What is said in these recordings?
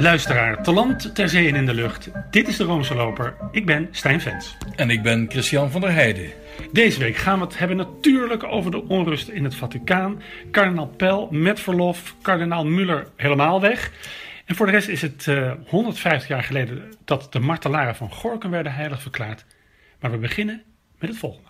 Luisteraar, te land, ter zee en in de lucht. Dit is de Roomse Loper. Ik ben Stijn Vens. En ik ben Christian van der Heijden. Deze week gaan we het hebben natuurlijk over de onrust in het Vaticaan. Kardinaal Pel met verlof, kardinaal Muller helemaal weg. En voor de rest is het uh, 150 jaar geleden dat de martelaren van Gorkum werden heilig verklaard. Maar we beginnen met het volgende.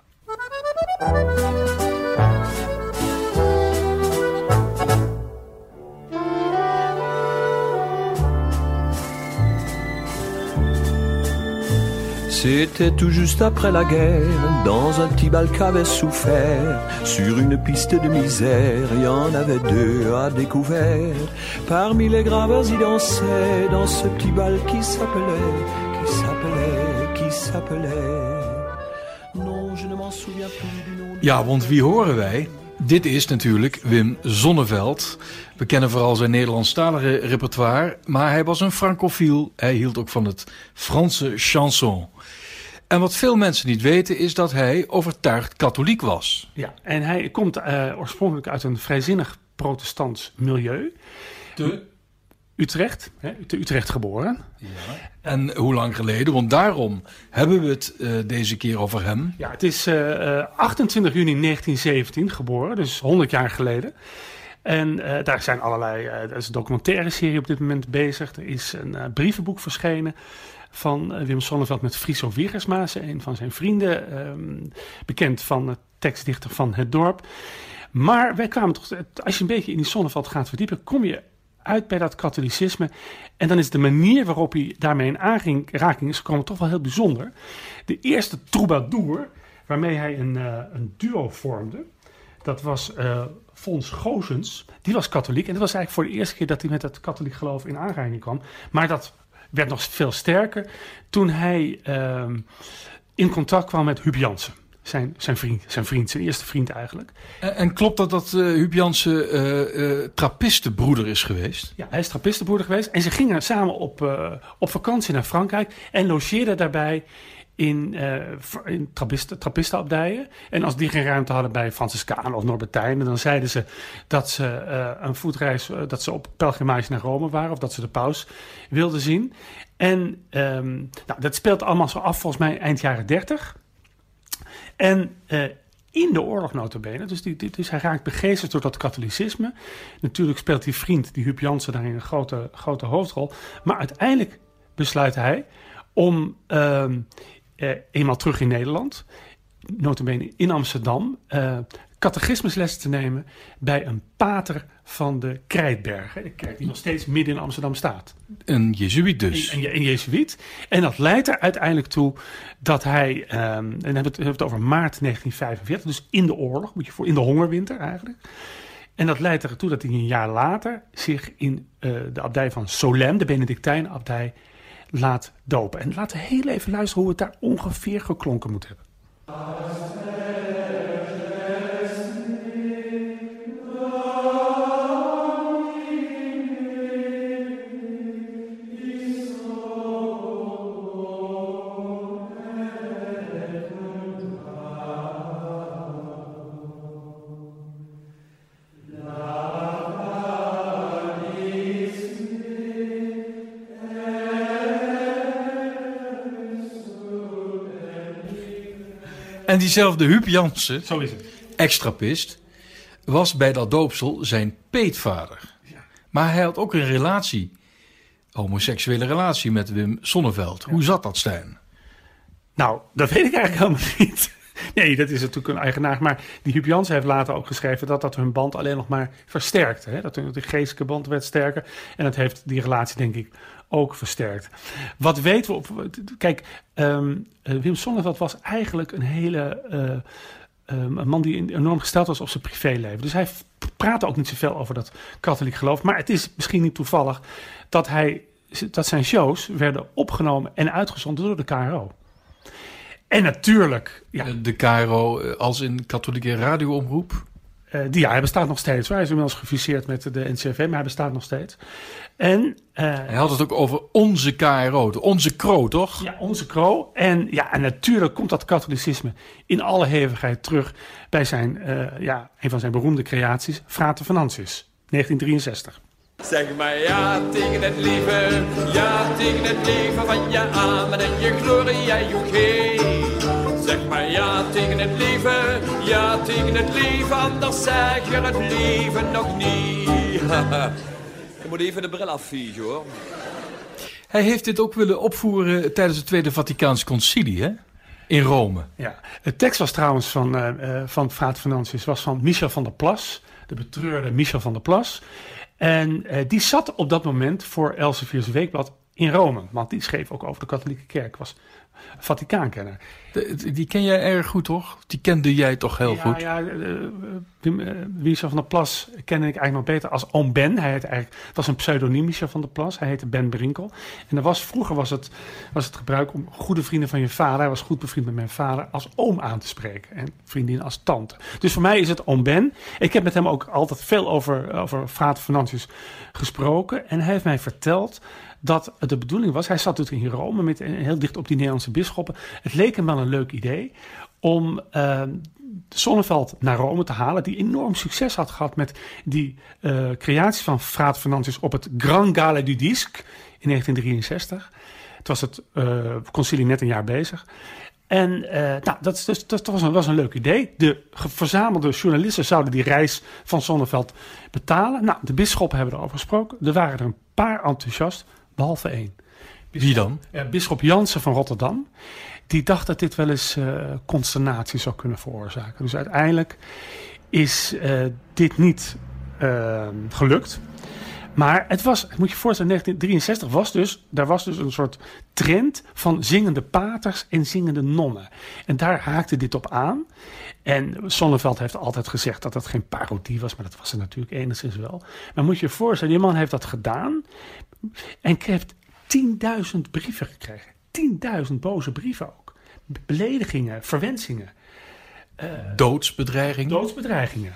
C'était tout juste après la guerre, dans un petit bal qu'avait souffert. Sur une piste de misère, il y en avait deux à découvert. Parmi les graveurs, ils dansaient dans ce petit bal qui s'appelait, qui s'appelait, qui s'appelait. Non, je ne m'en souviens plus du nom. Ja, want wie horen wij? Dit is natuurlijk Wim Zonneveld. We kennen vooral zijn Nederlandstalige repertoire, maar hij was een francofiel. Hij hield ook van het Franse chanson. En wat veel mensen niet weten is dat hij overtuigd katholiek was. Ja, en hij komt uh, oorspronkelijk uit een vrijzinnig protestants milieu. Te? Utrecht, hè, te Utrecht geboren. Ja. En hoe lang geleden? Want daarom hebben we het uh, deze keer over hem. Ja, het is uh, 28 juni 1917 geboren, dus 100 jaar geleden. En uh, daar zijn allerlei, er is een documentaire serie op dit moment bezig. Er is een brievenboek verschenen van Wim Sonneveld met Friso Wiegersma, een van zijn vrienden, um, bekend van het tekstdichter van Het Dorp. Maar wij kwamen toch, als je een beetje in die Sonneveld gaat verdiepen, kom je uit bij dat katholicisme. En dan is de manier waarop hij daarmee in aanraking is gekomen toch wel heel bijzonder. De eerste troubadour waarmee hij een, een duo vormde, dat was uh, Fons Gozens. Die was katholiek. En dat was eigenlijk voor de eerste keer dat hij met het katholiek geloof in aanraking kwam. Maar dat werd nog veel sterker toen hij uh, in contact kwam met Jansen. Zijn, zijn, vriend, zijn vriend, zijn eerste vriend eigenlijk. En, en klopt dat dat uh, Huub Jansen uh, trappistenbroeder is geweest? Ja, hij is trappistenbroeder geweest. En ze gingen samen op, op vakantie naar Frankrijk en logeerden daarbij in, uh, in trappisten, trappistenabdijen. En als die geen ruimte hadden bij Franciscanen of Norbertijnen, dan zeiden ze dat ze uh, een voetreis, uh, dat ze op pelgrimage naar Rome waren of dat ze de paus wilden zien. En um, nou, dat speelt allemaal zo af volgens mij eind jaren 30. En in de oorlog notabene, dus, dus hij raakt begeesterd door dat katholicisme. Natuurlijk speelt die vriend, die Huub Jansen, daarin een grote, grote hoofdrol. Maar uiteindelijk besluit hij om um, uh, eenmaal terug in Nederland, notabene in Amsterdam, catechismuslessen te nemen bij een pater van de Krijtbergen. De kerk die nog steeds midden in Amsterdam staat. Een jezuïet dus. Een, een, een jezuïet. En dat leidt er uiteindelijk toe dat hij, um, en dan hebben we het over maart 1945, dus in de oorlog, moet je voor, in de hongerwinter eigenlijk. En dat leidt ertoe dat hij een jaar later zich in uh, de abdij van Solem, de Benedictijnabdij, laat dopen. En laten we heel even luisteren hoe het daar ongeveer geklonken moet hebben. Diezelfde Huub Jansen, Zo is het. extrapist, was bij dat doopsel zijn peetvader. Ja. Maar hij had ook een relatie, homoseksuele relatie met Wim Sonneveld. Hoe zat dat, Stijn? Nou, dat weet ik eigenlijk helemaal niet. Nee, dat is natuurlijk een eigenaar. Maar die Huub Jansen heeft later ook geschreven dat dat hun band alleen nog maar versterkte. Hè? Dat hun, de geestelijke band werd sterker. En dat heeft die relatie, denk ik, ook versterkt. Wat weten we op. Kijk, um, Wim Sonneveld was eigenlijk een hele. Uh, um, een man die enorm gesteld was op zijn privéleven. Dus hij praatte ook niet zoveel over dat katholiek geloof. Maar het is misschien niet toevallig dat, hij, dat zijn shows werden opgenomen en uitgezonden door de KRO. En natuurlijk. Ja. De KRO als in katholieke radioomroep? Uh, die, ja, hij bestaat nog steeds. Hij is inmiddels gefuseerd met de NCV, maar hij bestaat nog steeds. En, uh, hij had het ook over onze KRO, onze KRO, toch? Ja, onze KRO. En, ja, en natuurlijk komt dat katholicisme in alle hevigheid terug bij zijn, uh, ja, een van zijn beroemde creaties, Frater Francis, 1963. Zeg maar ja tegen het leven, ja tegen het leven van je amen en je glorie en je. Zeg maar ja tegen het leven, ja tegen het leven, anders zeg je het leven nog niet. je moet even de bril afviegen hoor. Hij heeft dit ook willen opvoeren tijdens het Tweede Vaticaans Concilie, hè? In Rome. Ja, de tekst was trouwens van, uh, van Fraat Financius, was van Michel van der Plas, de betreurde Michel van der Plas. En uh, die zat op dat moment voor Elsevier's Weekblad in Rome, want die schreef ook over de katholieke kerk, was Vaticaankenner. die ken jij erg goed, toch? Die kende jij toch heel ja, goed? Ja, uh, Michel van der Plas kende ik eigenlijk nog beter als oom Ben. Hij heette eigenlijk, het was een pseudoniem Michel van der Plas. Hij heette Ben Brinkel. En er was, vroeger was het, was het gebruik om goede vrienden van je vader... hij was goed bevriend met mijn vader, als oom aan te spreken. En vriendin als tante. Dus voor mij is het oom Ben. Ik heb met hem ook altijd veel over, over Frater Financius gesproken. En hij heeft mij verteld dat de bedoeling was, hij zat natuurlijk in Rome met, heel dicht op die Nederlandse bisschoppen. Het leek hem wel een leuk idee om uh, Sonneveld naar Rome te halen, die enorm succes had gehad met die uh, creatie van Fraat Fernandez op het Grand Gala du Disque in 1963. Het was het uh, concilie net een jaar bezig. En uh, nou, dat, dus, dat was, een, was een leuk idee. De verzamelde journalisten zouden die reis van Sonneveld betalen. Nou, de bisschoppen hebben erover gesproken. Er waren er een paar enthousiast behalve één. Wie dan? Ja, Bisschop Jansen van Rotterdam. Die dacht dat dit wel eens uh, consternatie zou kunnen veroorzaken. Dus uiteindelijk is uh, dit niet uh, gelukt. Maar het was, moet je voorstellen, 1963 was dus, daar was dus een soort trend van zingende paters en zingende nonnen. En daar haakte dit op aan. En Sonneveld heeft altijd gezegd dat het geen parodie was, maar dat was het natuurlijk enigszins wel. Maar moet je je voorstellen, die man heeft dat gedaan en heeft 10.000 brieven gekregen. 10.000 boze brieven ook. Beledigingen, verwensingen. Uh, doodsbedreigingen. Doodsbedreigingen.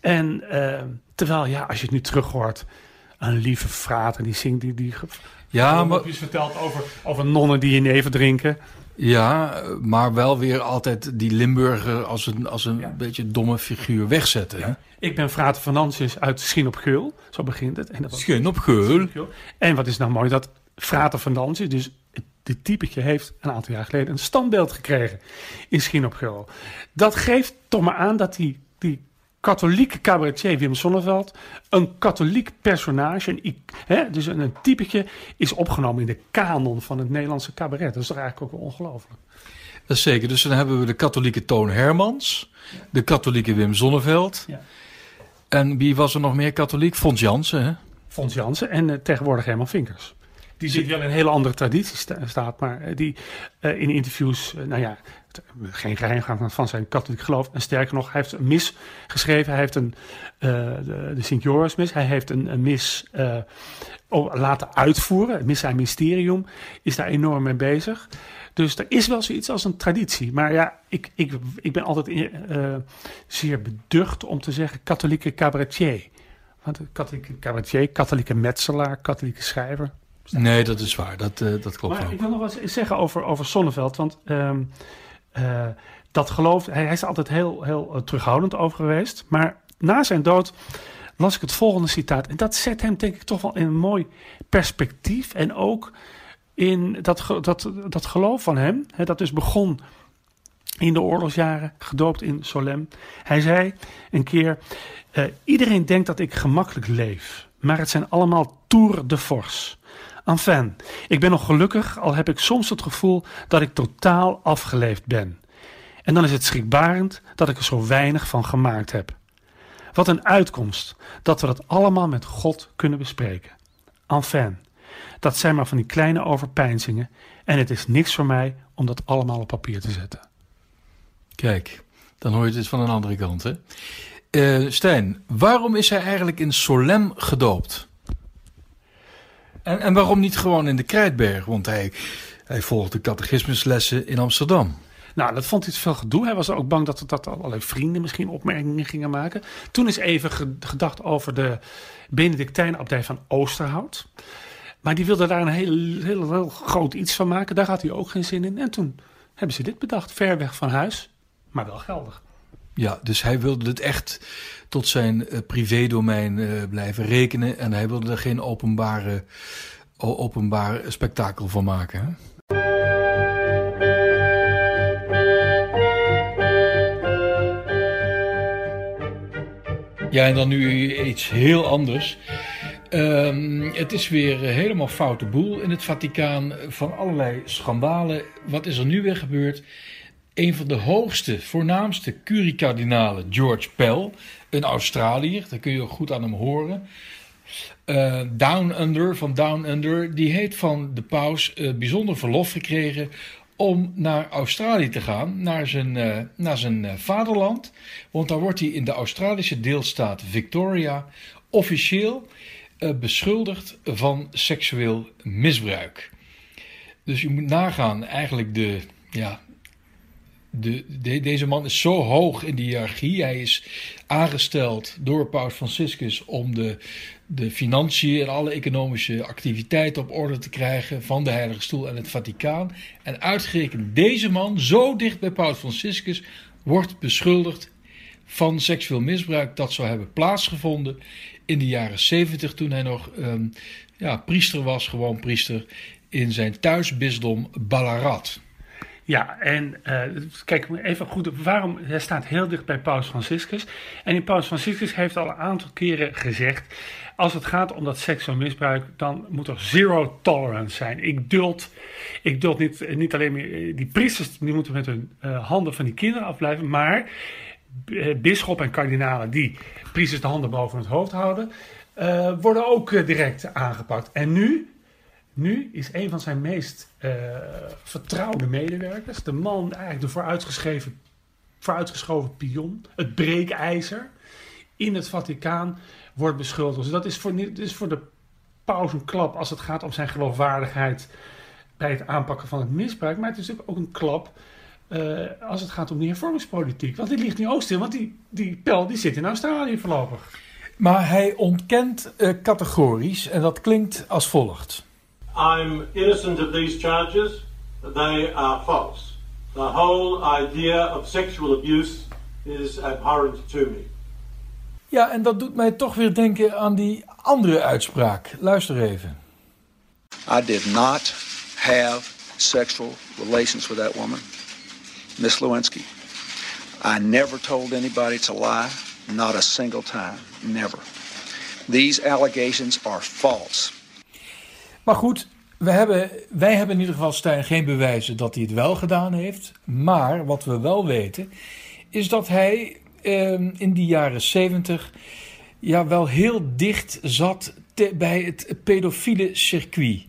En uh, terwijl, ja, als je het nu terug hoort, een lieve frater die zingt, die, die ja, maar... vertelt over, over nonnen die neven drinken. Ja, maar wel weer altijd die Limburger als een, als een ja. beetje domme figuur wegzetten. Ik ben Frater Fernandes uit Schien op Geul. Zo begint het. En dat was... Schien op Geul. En wat is nou mooi, dat Frater Fernandes, dus dit typetje, heeft een aantal jaar geleden een standbeeld gekregen in Schien op Geul. Dat geeft toch maar aan dat die, die katholieke cabaretier Wim Sonneveld, een katholiek personage, een, hè, dus een, een typetje, is opgenomen in de kanon van het Nederlandse cabaret. Dat is toch eigenlijk ook wel ongelooflijk. Dat is zeker. Dus dan hebben we de katholieke Toon Hermans, de katholieke Wim Sonneveld. Ja. En wie was er nog meer katholiek? Fons Jansen, hè? Fons Jansen en uh, tegenwoordig Herman Vinkers. Die zit wel in een hele andere traditie sta staat, maar uh, die uh, in interviews, nou ja, geen geheim van zijn katholiek geloof. En sterker nog, hij heeft een mis geschreven. Hij heeft een, de, de Sint-Joris-mis. Hij heeft een, een mis laten uitvoeren. Het Missa Mysterium is daar enorm mee bezig. Dus er is wel zoiets als een traditie. Maar ja, ik, ik, ik ben altijd uh, zeer beducht om te zeggen katholieke cabaretier. Want katholieke cabaretier, katholieke metselaar, katholieke schrijver. Nee, dat is waar. Dat, uh, dat klopt maar ook. ik wil nog wat zeggen over, over Sonneveld. Want um, uh, dat geloof, hij, hij is er altijd heel, heel terughoudend over geweest. Maar na zijn dood las ik het volgende citaat. En dat zet hem denk ik toch wel in een mooi perspectief. En ook in dat, dat, dat geloof van hem, hè, dat dus begon in de oorlogsjaren, gedoopt in Solem. Hij zei een keer: uh, Iedereen denkt dat ik gemakkelijk leef, maar het zijn allemaal tour de force. Enfin, ik ben nog gelukkig, al heb ik soms het gevoel dat ik totaal afgeleefd ben. En dan is het schrikbarend dat ik er zo weinig van gemaakt heb. Wat een uitkomst dat we dat allemaal met God kunnen bespreken. Enfin, dat zijn maar van die kleine overpeinzingen en het is niks voor mij om dat allemaal op papier te zetten. Kijk, dan hoor je het eens van een andere kant, hè? Uh, Stijn, waarom is hij eigenlijk in Solem gedoopt? En, en waarom niet gewoon in de Krijtberg? Want hij, hij volgde catechismuslessen in Amsterdam. Nou, dat vond hij te veel gedoe. Hij was ook bang dat, dat allerlei vrienden misschien opmerkingen gingen maken. Toen is even gedacht over de Benedictijnabdij van Oosterhout. Maar die wilde daar een heel, heel, heel groot iets van maken. Daar had hij ook geen zin in. En toen hebben ze dit bedacht. Ver weg van huis, maar wel geldig. Ja, dus hij wilde het echt tot zijn uh, privédomein uh, blijven rekenen. En hij wilde er geen openbare, openbaar spektakel van maken. Hè? Ja, en dan nu iets heel anders. Um, het is weer helemaal foute boel in het Vaticaan. Van allerlei schandalen. Wat is er nu weer gebeurd? Een van de hoogste, voornaamste curikardinalen, George Pell, een Australiër, daar kun je ook goed aan hem horen. Uh, Down Under, van Down Under, die heeft van de paus uh, bijzonder verlof gekregen om naar Australië te gaan, naar zijn, uh, naar zijn vaderland. Want daar wordt hij in de Australische deelstaat Victoria officieel beschuldigd van seksueel misbruik. Dus je moet nagaan, eigenlijk de, ja, de, deze man is zo hoog in de hiërarchie. Hij is aangesteld door Paus Franciscus om de, de financiën en alle economische activiteiten op orde te krijgen van de Heilige Stoel en het Vaticaan. En uitgerekend deze man, zo dicht bij Paus Franciscus, wordt beschuldigd van seksueel misbruik dat zou hebben plaatsgevonden in de jaren 70 toen hij nog um, ja, priester was, gewoon priester, in zijn thuisbisdom Ballarat. Ja, en uh, kijk even goed, waarom hij staat heel dicht bij Paus Franciscus. En die Paus Franciscus heeft al een aantal keren gezegd: als het gaat om dat seksueel misbruik, dan moet er zero tolerance zijn. Ik duld, ik duld niet, niet alleen meer eh, die priesters, die moeten met hun uh, handen van die kinderen afblijven, maar uh, bisschop en kardinalen die priesters de handen boven het hoofd houden, worden ook direct aangepakt. En nu nu is een van zijn meest uh, vertrouwde medewerkers, de man, eigenlijk de vooruitgeschreven, vooruitgeschoven pion, het breekijzer, in het Vaticaan wordt beschuldigd. Dus dat is voor, dat is voor de paus een klap als het gaat om zijn geloofwaardigheid bij het aanpakken van het misbruik. Maar het is ook een klap uh, als het gaat om die hervormingspolitiek. Want die ligt nu ook stil, want die, die pel die zit in Australië voorlopig. Maar hij ontkent uh, categorisch en dat klinkt als volgt. I'm innocent of these charges. They are false. The whole idea of sexual abuse is abhorrent to me. Ja, en dat doet mij toch weer denken aan die andere uitspraak. Luister even. I did not have sexual relations with that woman, Miss Lewinsky. I never told anybody to lie, not a single time, never. These allegations are false. Maar goed, we hebben, wij hebben in ieder geval, Stijn, geen bewijzen dat hij het wel gedaan heeft. Maar wat we wel weten, is dat hij eh, in die jaren zeventig ja, wel heel dicht zat bij het pedofiele circuit.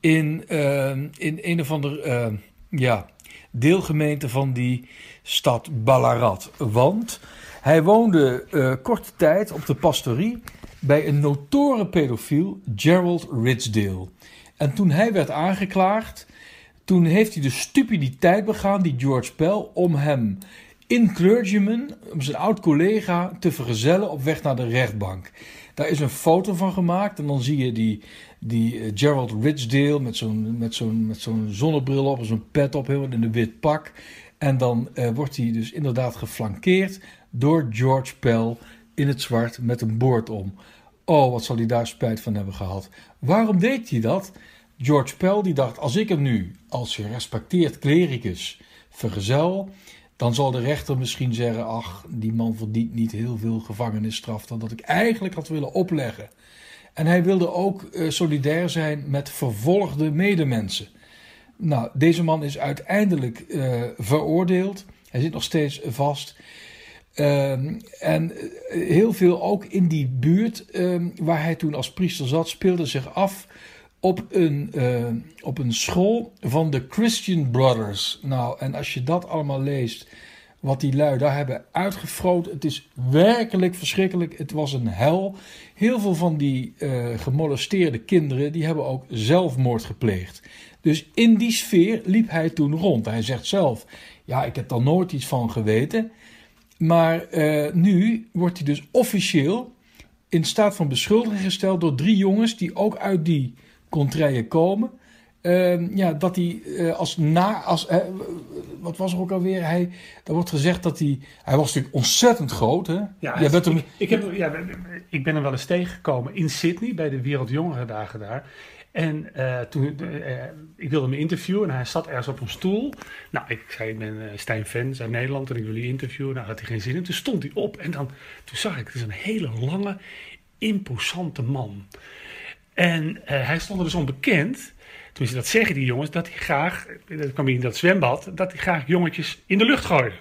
In, uh, in een of andere uh, ja, deelgemeente van die stad Ballarat. Want hij woonde uh, korte tijd op de pastorie bij een notoren pedofiel, Gerald Ridsdale. En toen hij werd aangeklaagd, toen heeft hij de stupiditeit begaan, die George Pell, om hem in clergyman, om zijn oud collega, te vergezellen op weg naar de rechtbank. Daar is een foto van gemaakt en dan zie je die, die uh, Gerald Ridgedale met zo'n, met, zo'n, met zo'n zonnebril op en zo'n pet op, helemaal in een wit pak. En dan uh, wordt hij dus inderdaad geflankeerd door George Pell in het zwart met een boord om. Oh, wat zal hij daar spijt van hebben gehad. Waarom deed hij dat? George Pell die dacht, als ik hem nu als gerespecteerd klericus vergezel, dan zal de rechter misschien zeggen, ach, die man verdient niet heel veel gevangenisstraf dan dat ik eigenlijk had willen opleggen. En hij wilde ook uh, solidair zijn met vervolgde medemensen. Nou, deze man is uiteindelijk uh, veroordeeld. Hij zit nog steeds vast. Um, en eh, heel veel ook in die buurt um, waar hij toen als priester zat, speelde zich af op een, uh, op een school van de Christian Brothers. Nou, en als je dat allemaal leest, wat die lui daar hebben uitgefroot, het is werkelijk verschrikkelijk. Het was een hel. Heel veel van die uh, gemolesteerde kinderen, die hebben ook zelfmoord gepleegd. Dus in die sfeer liep hij toen rond. Hij zegt zelf, ja, ik heb daar nooit iets van geweten. Maar uh, nu wordt hij dus officieel in staat van beschuldiging gesteld door drie jongens die ook uit die contraien komen. Uh, ja, dat hij uh, als na, als, wat was er ook alweer? Hij, er wordt gezegd dat hij, hij was natuurlijk ontzettend groot. Hè? Ja, Jij bent hem, ik, ik, heb, ja, ik ben hem wel eens tegengekomen in Sydney bij de Wereldjongerendagen daar. En eh, toen, eh, ik wilde hem interviewen en hij zat ergens op een stoel. Nou, ik zei, ik ben eh, Stijn Vens uit Nederland en ik wil je interviewen. Nou, had hij geen zin in. Toen stond hij op en dan, toen zag ik, het is een hele lange, imposante man. En hij stond er dus onbekend, tenminste dat zeggen die jongens, dat hij graag, dat kwam in dat zwembad, dat hij graag jongetjes in de lucht gooide.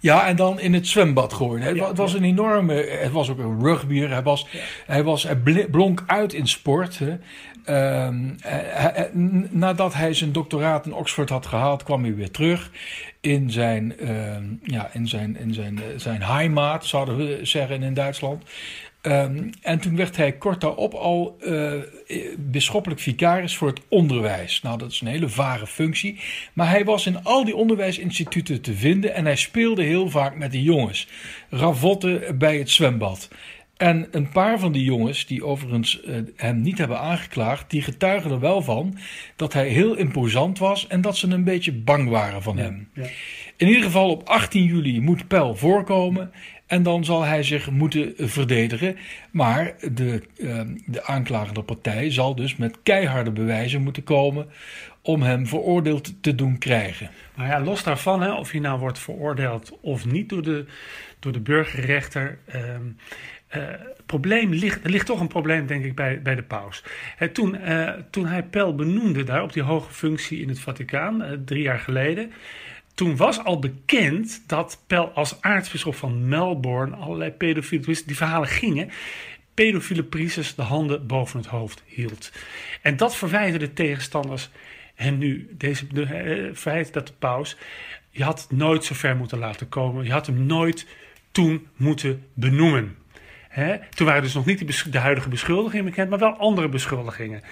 Ja, en dan in het zwembad gooien. Het, Ja, het was een enorme. Het was ook een rugbyer. Hij, was, hij, was, hij bl- blonk uit in sport. Hè. Ehm, hij- hij- n- nadat hij zijn doctoraat in Oxford had gehaald, kwam hij weer terug in zijn, ehm, ja, in zijn, in zijn, eh, zijn heimaat, zouden we zeggen in Duitsland. Ehm, en toen werd hij kort daarop al eh bisschoppelijk vicaris voor het onderwijs. Nou, dat is een hele vage functie. Maar hij was in al die onderwijsinstituten te vinden en hij speelde heel vaak met de jongens. Ravotten bij het zwembad. En een paar van die jongens, die overigens eh, hem niet hebben aangeklaagd, die getuigen er wel van dat hij heel imposant was en dat ze een beetje bang waren van hem. Ja. In ieder geval op 18 juli moet Pel voorkomen. En dan zal hij zich moeten verdedigen. Maar de, eh, de aanklagende partij zal dus met keiharde bewijzen moeten komen. om hem veroordeeld te doen krijgen. Maar ja, los daarvan, hè, of hij nou wordt veroordeeld of niet door de, door de burgerrechter. ehm, eh, probleem ligt, er ligt toch een probleem, denk ik, bij, bij de paus. Toen, eh, toen hij Pel benoemde daar op die hoge functie in het Vaticaan, eh, drie jaar geleden. Toen was al bekend dat Pel als aartsbisschop van Melbourne allerlei tenminste, die verhalen gingen, pedofiele priesters de handen boven het hoofd hield. En dat verwijten de tegenstanders hem nu, deze de, eh, dat de paus, je had nooit zo ver moeten laten komen, je had hem nooit toen moeten benoemen. Toen waren dus nog niet de, de huidige beschuldigingen bekend, maar wel andere beschuldigingen.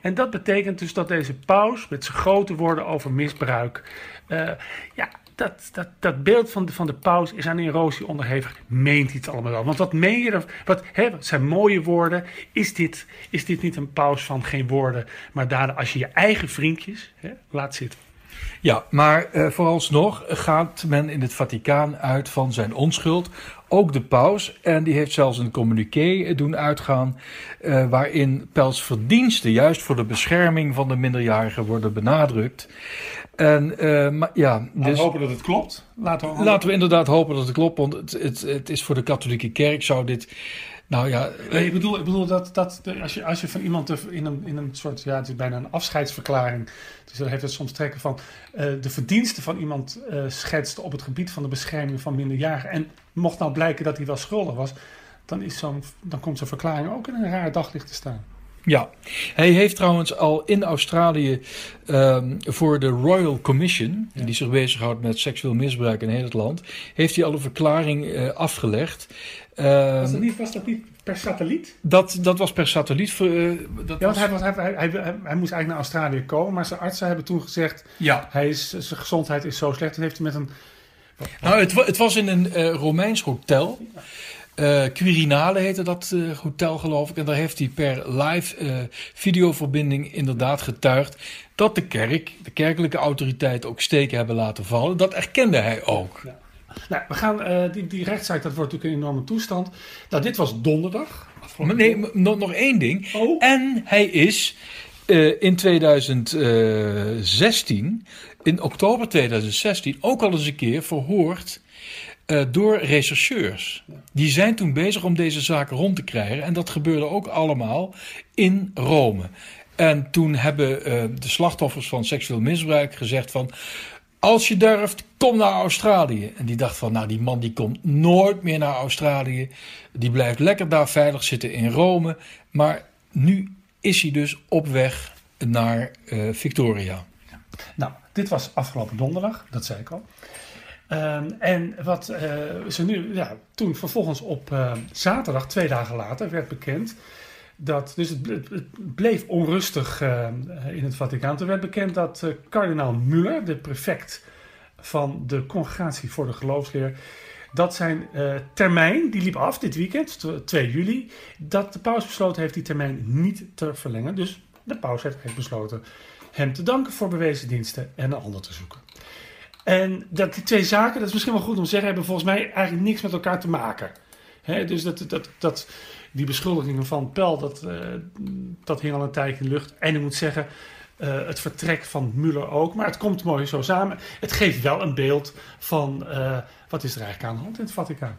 En dat betekent dus dat deze paus met zijn grote woorden over misbruik. eh, ja, dat, dat, dat beeld van de, van de paus is aan erosie onderhevig. Meent het allemaal wel? Want wat meen je? Wat, hè, wat zijn mooie woorden? Is dit, is dit niet een paus van geen woorden, maar daden als je je eigen vriendjes hè, laat zitten? Ja, maar eh, vooralsnog gaat men in het Vaticaan uit van zijn onschuld. Ook de paus. En die heeft zelfs een communiqué doen uitgaan. eh, waarin Pels verdiensten juist voor de bescherming van de minderjarigen worden benadrukt. En eh, maar, ja, Laten dus we hopen dat het klopt. Laten we, laten we inderdaad hopen dat het klopt. Want het, het, het is voor de katholieke kerk zou dit. Nou ja, Nee, ik bedoel, ik bedoel dat, dat als, je, als je van iemand in een, in een soort, ja, het is bijna een afscheidsverklaring, dus dan heeft het soms trekken van eh, de verdiensten van iemand eh, schetst op het gebied van de bescherming van minderjarigen. En mocht nou blijken dat hij wel schuldig was, dan, is zo'n, dan komt zo'n verklaring ook in een raar daglicht te staan. Ja, hij heeft trouwens al in Australië ehm, voor de Royal Commission, die zich bezighoudt met seksueel misbruik in heel het land, heeft hij al een verklaring eh, afgelegd. Ehm, Was dat, niet, was dat niet per satelliet? dat, dat was per satelliet. eh, dat Ja, want was- hij, was, hij, hij, hij, moest eigenlijk naar Australië komen, maar zijn artsen hebben toen gezegd, ja. hij is, zijn gezondheid is zo slecht. En heeft hij met een... Nou, het, het was in een eh, Romeins hotel. Eh Quirinale heette dat hotel, geloof ik. En daar heeft hij per live videoverbinding inderdaad getuigd dat de kerk, de kerkelijke autoriteiten ook steken hebben laten vallen. Dat erkende hij ook. Nou, we gaan, eh, die, die rechtszaak, dat wordt natuurlijk een enorme toestand. Nou, dit was donderdag. Maar nee, nog, nog één ding. Oh. En hij is eh, in 2016, in oktober 2016, ook al eens een keer verhoord eh, door rechercheurs. Die zijn toen bezig om deze zaken rond te krijgen. En dat gebeurde ook allemaal in Rome. En toen hebben eh, de slachtoffers van seksueel misbruik gezegd van... Als je durft, kom naar Australië. En die dacht van, nou die man die komt nooit meer naar Australië. Die blijft lekker daar veilig zitten in Rome. Maar nu is hij dus op weg naar eh, Victoria. Nou, dit was afgelopen donderdag, dat zei ik al. Ehm, en wat eh, ze nu, ja, toen vervolgens op eh, zaterdag, twee dagen later, werd bekend dat, dus het, ble- het bleef onrustig eh, in het Vaticaan. Toen werd bekend dat eh, kardinaal Muller, de prefect van de Congregatie voor de Geloofsleer, dat zijn eh, termijn, die liep af dit weekend, tw- 2 juli, dat de paus besloten heeft die termijn niet te verlengen. Dus de paus heeft besloten hem te danken voor bewezen diensten en een ander te zoeken. En dat die twee zaken, dat is misschien wel goed om te zeggen, hebben volgens mij eigenlijk niks met elkaar te maken. Dus dat, dat, dat, die beschuldigingen van Pel, dat, uh, dat hing al een tijdje in de lucht. En ik moet zeggen, uh, het vertrek van Muller ook. Maar het komt mooi zo samen. Het geeft wel een beeld van uh, wat is er eigenlijk aan de hand in het Vaticaan.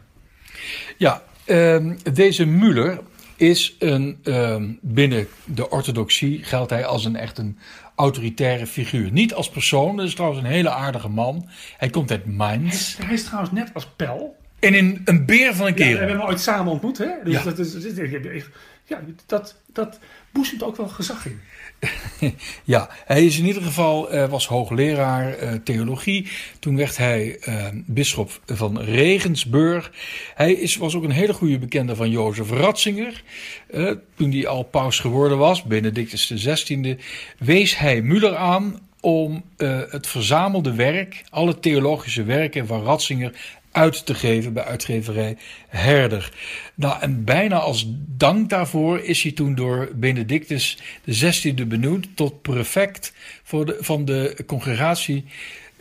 Ja, um, deze Muller is een, um, binnen de orthodoxie geldt hij als een echt een autoritaire figuur. Niet als persoon, dat is trouwens een hele aardige man. Hij komt uit Mainz. Hij, hij is trouwens net als Pel. En in een beer van een keer. Ja, we hebben hem ooit samen ontmoet, hè? Dus ja. dat, is, ja, dat, dat boezemt ook wel gezag in. ja, hij is in ieder geval uh, was hoogleraar uh, theologie. Toen werd hij uh, bisschop van Regensburg. Hij is, was ook een hele goede bekende van Jozef Ratzinger. toen hij al paus geworden was, Benedictus XVI, wees hij Müller aan om het verzamelde werk, alle theologische werken van Ratzinger uit te geven bij uitgeverij Herder. Nou, en bijna als dank daarvoor is hij toen door Benedictus XVI benoemd tot prefect voor de, van de congregatie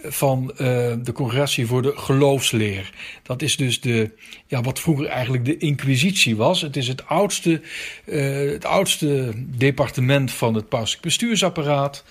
van uh, de congregatie voor de geloofsleer. Dat is dus de, ja, wat vroeger eigenlijk de inquisitie was. Het is het oudste, uh, het oudste departement van het pauselijk bestuursapparaat.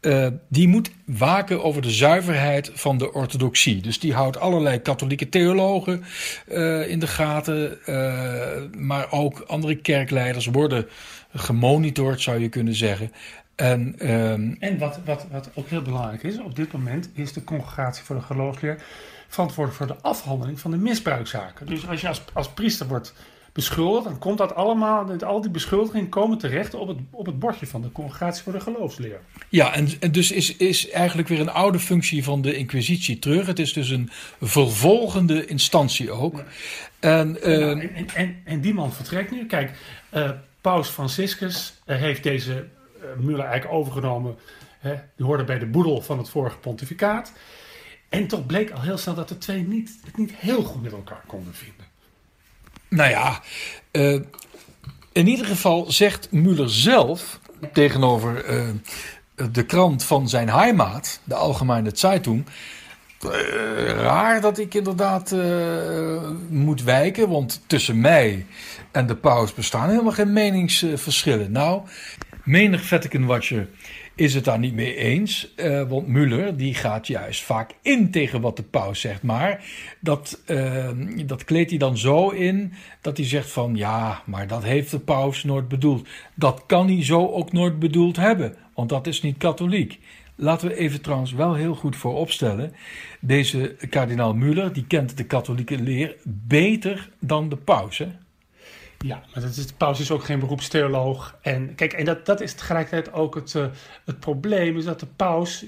Uh, die moet waken over de zuiverheid van de orthodoxie. Dus die houdt allerlei katholieke theologen uh, in de gaten. Uh, maar ook andere kerkleiders worden gemonitord, zou je kunnen zeggen. En, um, en wat, wat, wat ook heel belangrijk is, op dit moment is de congregatie voor de geloofsleer verantwoordelijk voor de afhandeling van de misbruikzaken. Dus als je als, als priester wordt beschuldigd, dan komt dat allemaal, al die beschuldigingen komen terecht op het, op het bordje van de Congregatie voor de Geloofsleer. Ja, en, en dus is, is eigenlijk weer een oude functie van de Inquisitie terug. Het is dus een vervolgende instantie ook. Ja. En, uh, nou, en, en, en, die man vertrekt nu. Kijk, uh, Paus Franciscus uh, heeft deze Muller eigenlijk overgenomen. die hoorde bij de boedel van het vorige pontificaat. En toch bleek al heel snel dat de twee niet, het niet heel goed met elkaar konden vinden. Nou ja, uh, in ieder geval zegt Muller zelf tegenover uh, de krant van zijn heimaat, de Algemeine Zeitung. Uh, raar dat ik inderdaad moet wijken, want tussen mij en de paus bestaan helemaal geen meningsverschillen. Nou, menig Vatican-watcher is het daar niet mee eens. Uh, want Muller die gaat juist vaak in tegen wat de paus zegt. Maar dat, uh, dat kleedt hij dan zo in dat hij zegt van ja, maar dat heeft de paus nooit bedoeld. Dat kan hij zo ook nooit bedoeld hebben, want dat is niet katholiek. Laten we even trouwens wel heel goed vooropstellen. Deze kardinaal Muller die kent de katholieke leer beter dan de paus. Hè? Ja, maar dat is, de paus is ook geen beroepstheoloog. En kijk, en dat, dat is tegelijkertijd ook het, uh, het probleem, is dat de paus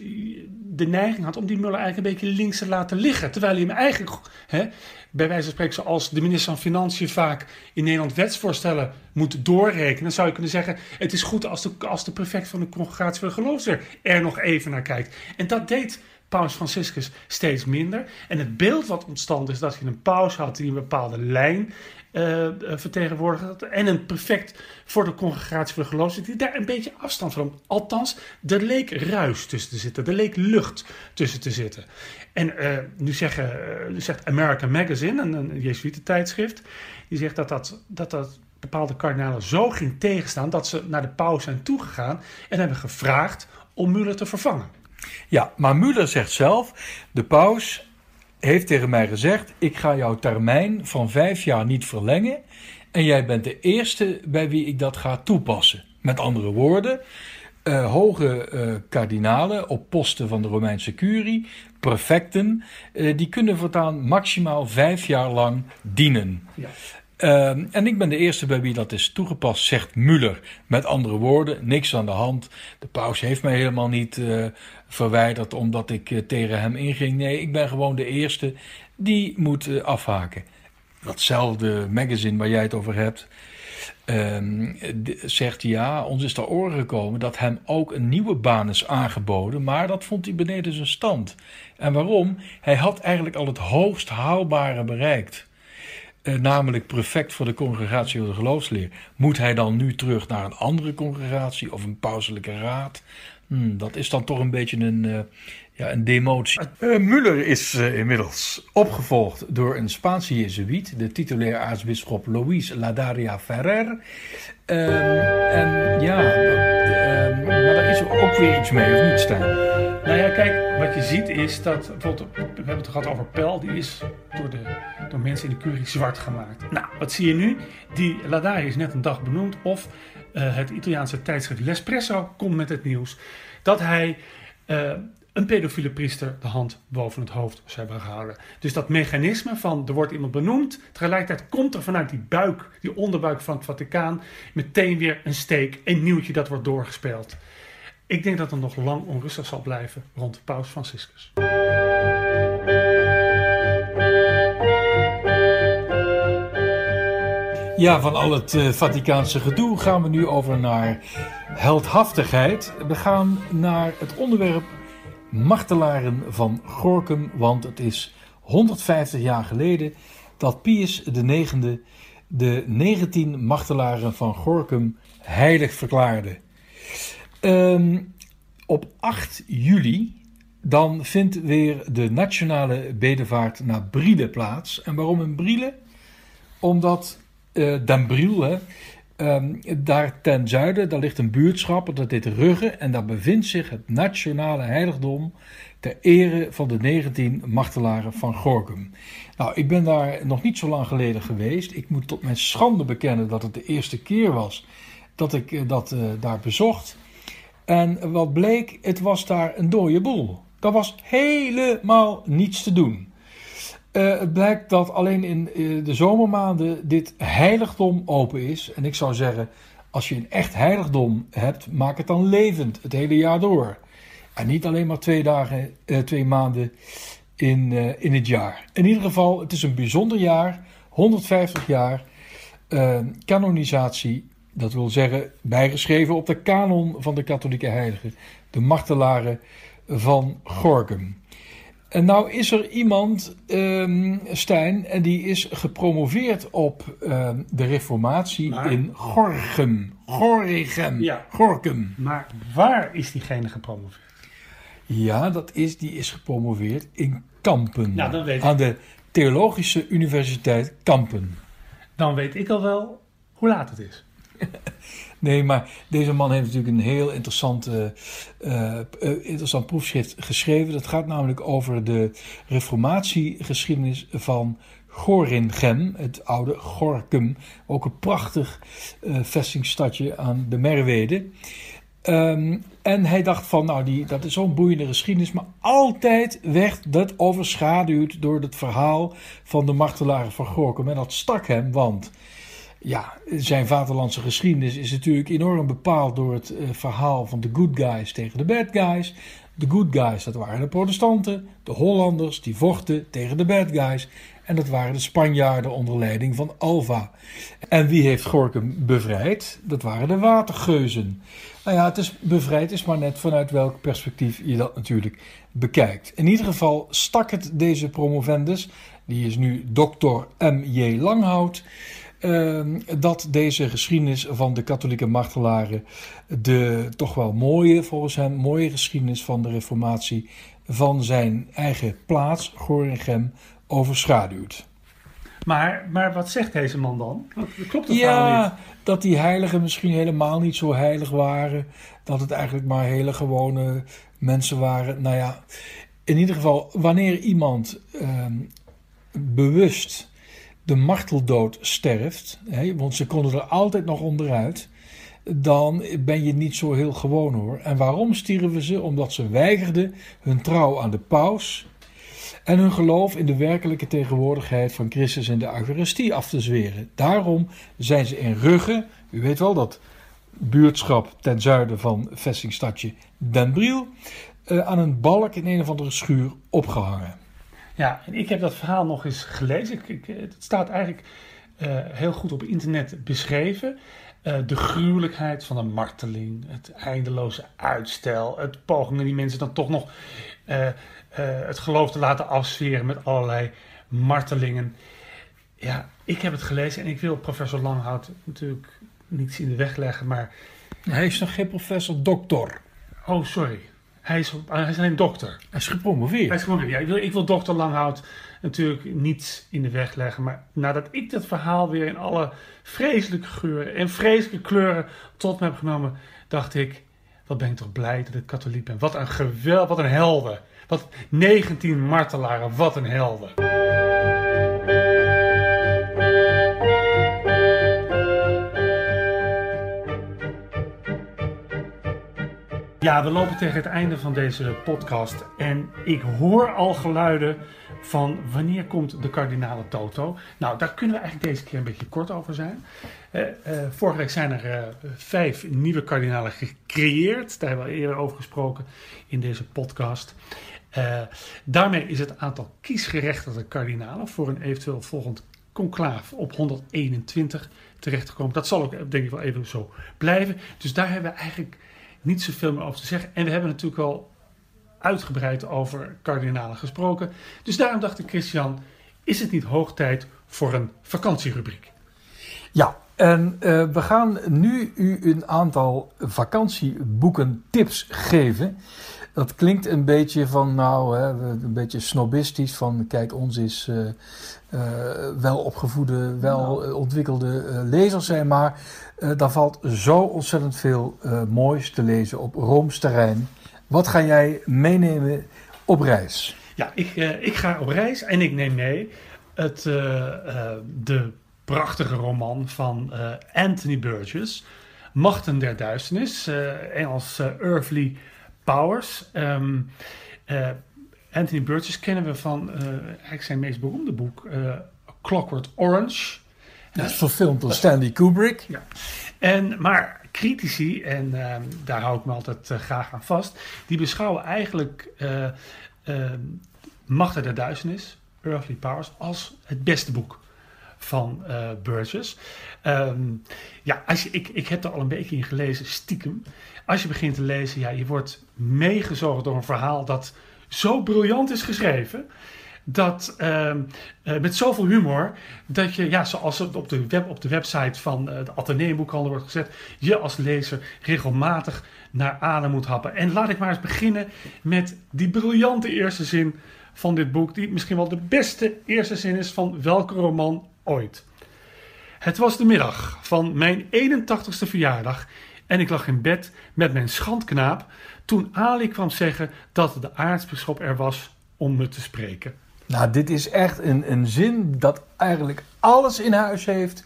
de neiging had om die Muller eigenlijk een beetje links te laten liggen. Terwijl hij hem eigenlijk, hè, bij wijze van spreken, zoals de minister van Financiën vaak in Nederland wetsvoorstellen moet doorrekenen, zou je kunnen zeggen: het is goed als de, als de prefect van de congregatie voor de geloofsleer er nog even naar kijkt. En dat deed Paus Franciscus steeds minder. En het beeld wat ontstond is dat je een paus had die een bepaalde lijn uh, vertegenwoordigd. En een prefect voor de congregatie voor de die daar een beetje afstand van. Althans, er leek ruis tussen te zitten. Er leek lucht tussen te zitten. En uh, nu, zeggen, zegt American Magazine, een, een tijdschrift, die zegt dat dat, dat, dat bepaalde kardinalen zo ging tegenstaan dat ze naar de paus zijn toegegaan en hebben gevraagd om Muller te vervangen. Ja, maar Muller zegt zelf: de paus heeft tegen mij gezegd: Ik ga jouw termijn van vijf jaar niet verlengen. En jij bent de eerste bij wie ik dat ga toepassen. Met andere woorden, uh, hoge uh, kardinalen op posten van de Romeinse curie, prefecten, uh, die kunnen voortaan maximaal vijf jaar lang dienen. Ja. Uh, en ik ben de eerste bij wie dat is toegepast, zegt Muller. Met andere woorden, niks aan de hand. De paus heeft mij helemaal niet uh, verwijderd omdat ik uh, tegen hem inging. Nee, ik ben gewoon de eerste die moet uh, afhaken. Datzelfde magazine waar jij het over hebt, ehm, zegt ja, ons is ter oren gekomen dat hem ook een nieuwe baan is aangeboden, maar dat vond hij beneden zijn stand. En waarom? Hij had eigenlijk al het hoogst haalbare bereikt. Eh, namelijk prefect voor de congregatie voor de geloofsleer, moet hij dan nu terug naar een andere congregatie of een pauselijke raad? Hmm, dat is dan toch een beetje een, uh, Ja, een demotie. Uh, Muller is inmiddels opgevolgd door een Spaanse jezuïet, de titulair aartsbisschop Luis Ladaria Ferrer. Uh, en ja, ehm, maar daar is ook weer iets mee, of niet, Stijn? Nou ja, kijk, wat je ziet is dat, bijvoorbeeld, we hebben het gehad over Pel, die is door, de, door mensen in de curie zwart gemaakt. Nou, wat zie je nu? Die Ladaria is net een dag benoemd, of uh, het Italiaanse tijdschrift L'Espresso komt met het nieuws dat hij een pedofiele priester de hand boven het hoofd zou hebben gehouden. Dus dat mechanisme van er wordt iemand benoemd, tegelijkertijd komt er vanuit die buik, die onderbuik van het Vaticaan, meteen weer een steek, een nieuwtje dat wordt doorgespeeld. Ik denk dat het nog lang onrustig zal blijven rond Paus Franciscus. Ja, van al het uh, Vaticaanse gedoe gaan we nu over naar heldhaftigheid. We gaan naar het onderwerp martelaren van Gorkum, want het is 150 jaar geleden dat Pius IX de 19 martelaren van Gorkum heilig verklaarde. Um, op 8 juli dan vindt weer de nationale bedevaart naar Brielle plaats. En waarom in Brielle? Omdat uh, Den Briel, Um, daar ten zuiden, daar ligt een buurtschap, dat heet Rugge. En daar bevindt zich het nationale heiligdom ter ere van de 19 martelaren van Gorkum. Nou, ik ben daar nog niet zo lang geleden geweest. Ik moet tot mijn schande bekennen dat het de eerste keer was dat ik eh, dat uh, daar bezocht. En wat bleek, het was daar een dode boel. Er was helemaal niets te doen. Uh, het blijkt dat alleen in uh, de zomermaanden dit heiligdom open is. En ik zou zeggen, als je een echt heiligdom hebt, maak het dan levend het hele jaar door. En niet alleen maar twee, dagen, uh, twee maanden in, in het jaar. In ieder geval, het is een bijzonder jaar, 150 jaar canonisatie. Dat wil zeggen, bijgeschreven op de kanon van de katholieke heiligen, de martelaren van Gorkum. En nou is er iemand, um, Stijn, en die is gepromoveerd op um, de reformatie maar, in Gorgum. Gorgum. Ja. Gorkum. Maar waar is diegene gepromoveerd? Ja, dat is, die is gepromoveerd in Kampen. Nou, dan weet aan ik. de Theologische Universiteit Kampen. Dan weet ik al wel hoe laat het is. Nee, maar deze man heeft natuurlijk een heel interessant, uh, uh, interessant proefschrift geschreven. Dat gaat namelijk over de reformatiegeschiedenis van Gorinchem, het oude Gorkum. Ook een prachtig uh, vestingstadje aan de Merwede. Um, en hij dacht van, nou, die, dat is zo'n boeiende geschiedenis. Maar altijd werd dat overschaduwd door het verhaal van de martelaren van Gorkum. En dat stak hem, want ja, zijn vaderlandse geschiedenis is natuurlijk enorm bepaald door het uh, verhaal van de good guys tegen de bad guys. De good guys, dat waren de protestanten. De Hollanders, die vochten tegen de bad guys. En dat waren de Spanjaarden onder leiding van Alva. En wie heeft Gorkum bevrijd? Dat waren de watergeuzen. Nou ja, het is bevrijd is maar net vanuit welk perspectief je dat natuurlijk bekijkt. In ieder geval stak het deze promovendus, die is nu dokter M.J. Langhout... Uh, dat deze geschiedenis van de katholieke martelaren de toch wel mooie, volgens hem, mooie geschiedenis van de reformatie van zijn eigen plaats, Gorinchem, overschaduwt. Maar, maar wat zegt deze man dan? Klopt dat ja, niet? dat die heiligen misschien helemaal niet zo heilig waren. Dat het eigenlijk maar hele gewone mensen waren. Nou ja, in ieder geval, wanneer iemand uh, bewust de marteldood sterft, hè, want ze konden er altijd nog onderuit, dan ben je niet zo heel gewoon hoor. En waarom stierven ze? Omdat ze weigerden hun trouw aan de paus en hun geloof in de werkelijke tegenwoordigheid van Christus en de Eucharistie af te zweren. Daarom zijn ze in Rugge, u weet wel dat buurtschap ten zuiden van vestingstadje Den Briel, uh, aan een balk in een of andere schuur opgehangen. Ja, en ik heb dat verhaal nog eens gelezen. Ik, ik, het staat eigenlijk uh, heel goed op internet beschreven. Uh, de gruwelijkheid van een marteling, het eindeloze uitstel, het pogingen die mensen dan toch nog uh, het geloof te laten afsferen met allerlei martelingen. Ja, ik heb het gelezen en ik wil professor Langhout natuurlijk niets in de weg leggen, maar... Hij is nog geen professor, dokter. Oh, sorry. Hij is, hij is alleen dokter. Hij is gepromoveerd. Hij is gewoon, ja, ik, wil, ik wil dokter Langhout natuurlijk niet in de weg leggen. Maar nadat ik dat verhaal weer in alle vreselijke geuren en vreselijke kleuren tot me heb genomen, dacht ik, wat ben ik toch blij dat ik katholiek ben. Wat een geweld, wat een helden. Wat 19 martelaren, wat een helden. Ja, we lopen tegen het einde van deze podcast en ik hoor al geluiden van wanneer komt de kardinale Toto. Nou, daar kunnen we eigenlijk deze keer een beetje kort over zijn. Uh, vorige week zijn er uh, vijf nieuwe kardinalen gecreëerd. Daar hebben we eerder over gesproken in deze podcast. daarmee is het aantal kiesgerechtigde kardinalen voor een eventueel volgend conclaaf op 121 terechtgekomen. Dat zal ook denk ik wel even zo blijven. Dus daar hebben we eigenlijk niet zoveel meer over te zeggen. En we hebben natuurlijk al uitgebreid over kardinalen gesproken. Dus daarom dacht ik, Christian, is het niet hoog tijd voor een vakantierubriek? Ja, en uh, we gaan nu u een aantal vakantieboeken tips geven. Dat klinkt een beetje van, nou, hè, een beetje snobistisch. Van kijk, ons is uh, uh, wel opgevoede, wel nou. ontwikkelde lezers zijn. Maar daar valt zo ontzettend veel moois te lezen op Rooms terrein. Wat ga jij meenemen op reis? Ja, ik, uh, ik ga op reis en ik neem mee het, uh, uh, de prachtige roman van Anthony Burgess, Machten der Duisternis, Engels Earthly Powers. Um, Anthony Burgess kennen we van eigenlijk zijn meest beroemde boek, Clockwork Orange. Dat is verfilmd door Stanley Kubrick. Ja. En, maar critici, en uh, daar hou ik me altijd uh, graag aan vast, die beschouwen eigenlijk uh, Machten der Duisternis, Earthly Powers, als het beste boek van Burgess. Um, ja, als je, ik, ik heb er al een beetje in gelezen, stiekem. Als je begint te lezen, ja, je wordt meegezogen door een verhaal dat zo briljant is geschreven dat uh, met zoveel humor dat je, ja, zoals op de, web, op de website van uh, de Atheneumboekhandel wordt gezet, je als lezer regelmatig naar adem moet happen. En laat ik maar eens beginnen met die briljante eerste zin van dit boek, die misschien wel de beste eerste zin is van welke roman ooit. Het was de middag van mijn 81ste verjaardag en ik lag in bed met mijn schandknaap toen Ali kwam zeggen dat de aartsbisschop er was om me te spreken. Nou, dit is echt een, een zin dat eigenlijk alles in huis heeft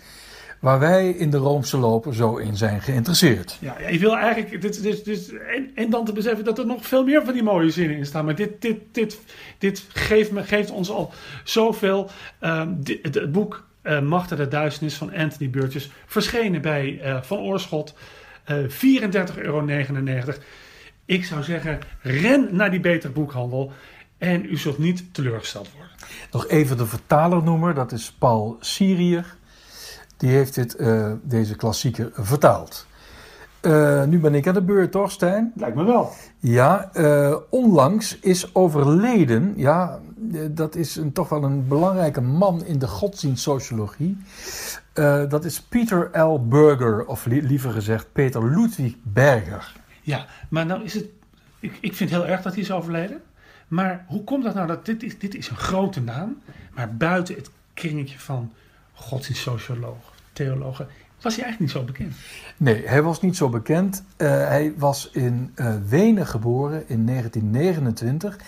waar wij in de Roomse lopen zo in zijn geïnteresseerd. Ja, ik wil eigenlijk. Dit, dit, en, en dan te beseffen dat er nog veel meer van die mooie zinnen in staan. Maar dit, dit, dit, dit geeft, me, geeft ons al zoveel. Um, dit, het, boek uh, Machten der Duisternis van Anthony Burgess. Verschenen bij uh, Van Oorschot. Uh, 34,99 euro. Ik zou zeggen, ren naar die betere boekhandel. En u zult niet teleurgesteld worden. Nog even de vertaler noemen, dat is Paul Syriër. Die heeft dit, uh, deze klassieker vertaald. Uh, nu ben ik aan de beurt, toch, Stijn? Lijkt me wel. Ja, uh, onlangs is overleden, ja, dat is een, toch wel een belangrijke man in de godsdienstsociologie. dat is Peter L. Berger, of li liever gezegd Peter Ludwig Berger. Ja, maar nou is het, ik, ik vind het heel erg dat hij is overleden. Maar hoe komt dat nou? Dat dit, is, dit is een grote naam, maar buiten het kringetje van godsdienstsociologen, theologen, was hij eigenlijk niet zo bekend. Nee, hij was niet zo bekend. Uh, hij was in uh, Wenen geboren in 1929.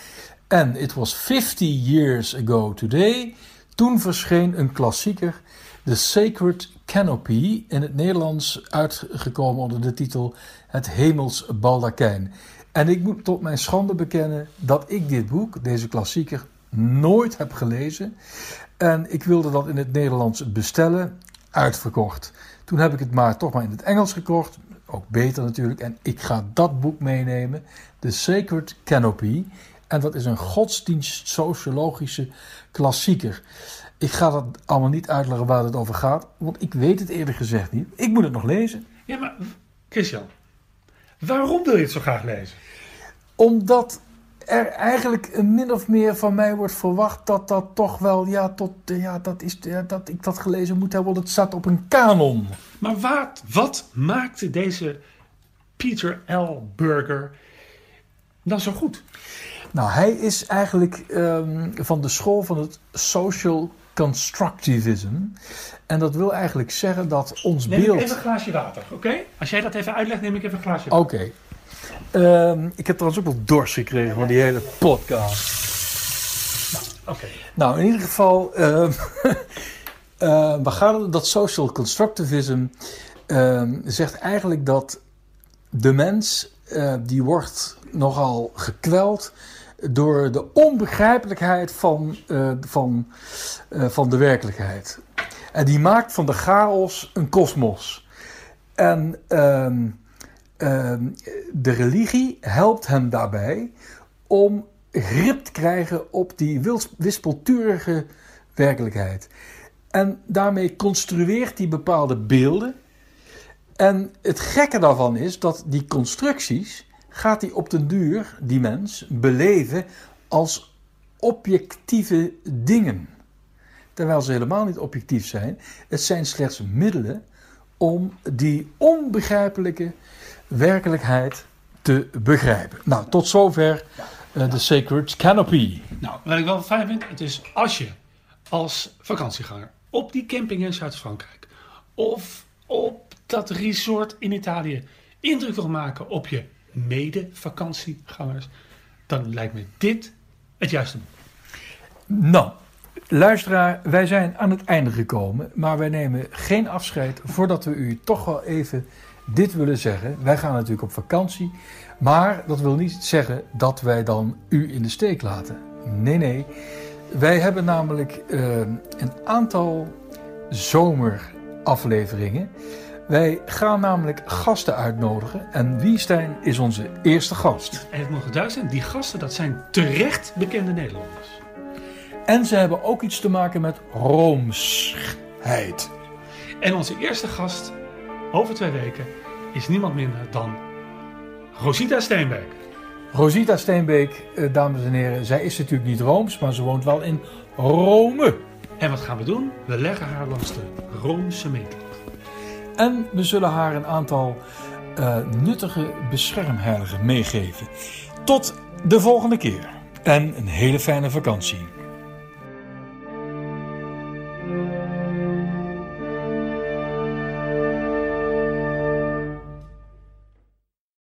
En it was 50 years ago today. Toen verscheen een klassieker, The Sacred Canopy, in het Nederlands uitgekomen onder de titel Het Hemels Baldakijn. En ik moet tot mijn schande bekennen dat ik dit boek, deze klassieker, nooit heb gelezen. En ik wilde dat in het Nederlands bestellen, uitverkocht. Toen heb ik het maar toch maar in het Engels gekocht, ook beter natuurlijk. En ik ga dat boek meenemen, The Sacred Canopy. En dat is een godsdienst-sociologische klassieker. Ik ga dat allemaal niet uitleggen waar het over gaat, want ik weet het eerlijk gezegd niet. Ik moet het nog lezen. Ja, maar Christian, waarom wil je het zo graag lezen? Omdat er eigenlijk min of meer van mij wordt verwacht dat dat toch wel, ja, tot, ja, dat, is, ja, dat ik dat gelezen moet hebben, want het staat op een kanon. Maar wat, wat maakte deze Peter L. Burger dan zo goed? Nou, hij is eigenlijk ehm, van de school van het social constructivism. En dat wil eigenlijk zeggen dat ons Neem beeld... ik even een glaasje water, oké? Als jij dat even uitlegt, neem ik even een glaasje water. Oké. Ehm, ik heb trouwens ook wel dorst gekregen van die hele podcast. Oké. Nou, in ieder geval, ehm, eh, we gaan dat social constructivism ehm, zegt eigenlijk dat de mens eh, die wordt nogal gekweld door de onbegrijpelijkheid van, eh, van, eh, van de werkelijkheid. En die maakt van de chaos een kosmos. En ehm, ehm, de religie helpt hem daarbij om grip te krijgen op die wispelturige werkelijkheid. En daarmee construeert hij bepaalde beelden. En het gekke daarvan is dat die constructies gaat hij op den duur, die mens, beleven als objectieve dingen. Terwijl ze helemaal niet objectief zijn. Het zijn slechts middelen om die onbegrijpelijke werkelijkheid te begrijpen. Nou, tot zover eh, de Sacred Canopy. Nou, wat ik wel fijn vind, het is als je als vakantieganger op die camping in Zuid-Frankrijk of op dat resort in Italië indruk wil maken op je mede-vakantiegangers, dan lijkt me dit het juiste. Nou, luisteraar, wij zijn aan het einde gekomen, maar wij nemen geen afscheid voordat we u toch wel even dit willen zeggen. Wij gaan natuurlijk op vakantie, maar dat wil niet zeggen dat wij dan u in de steek laten. Nee, nee. Wij hebben namelijk eh, een aantal zomerafleveringen. Wij gaan namelijk gasten uitnodigen en Wiestein is onze eerste gast. En het mogen duidelijk zijn, die gasten, dat zijn terecht bekende Nederlanders. En ze hebben ook iets te maken met roomsheid. En onze eerste gast over twee weken is niemand minder dan Rosita Steenbeek. Rosita Steenbeek, eh, dames en heren, zij is natuurlijk niet Rooms, maar ze woont wel in Rome. En wat gaan we doen? We leggen haar langs de Roomse meetlat. En we zullen haar een aantal eh, nuttige beschermheiligen meegeven. Tot de volgende keer en een hele fijne vakantie.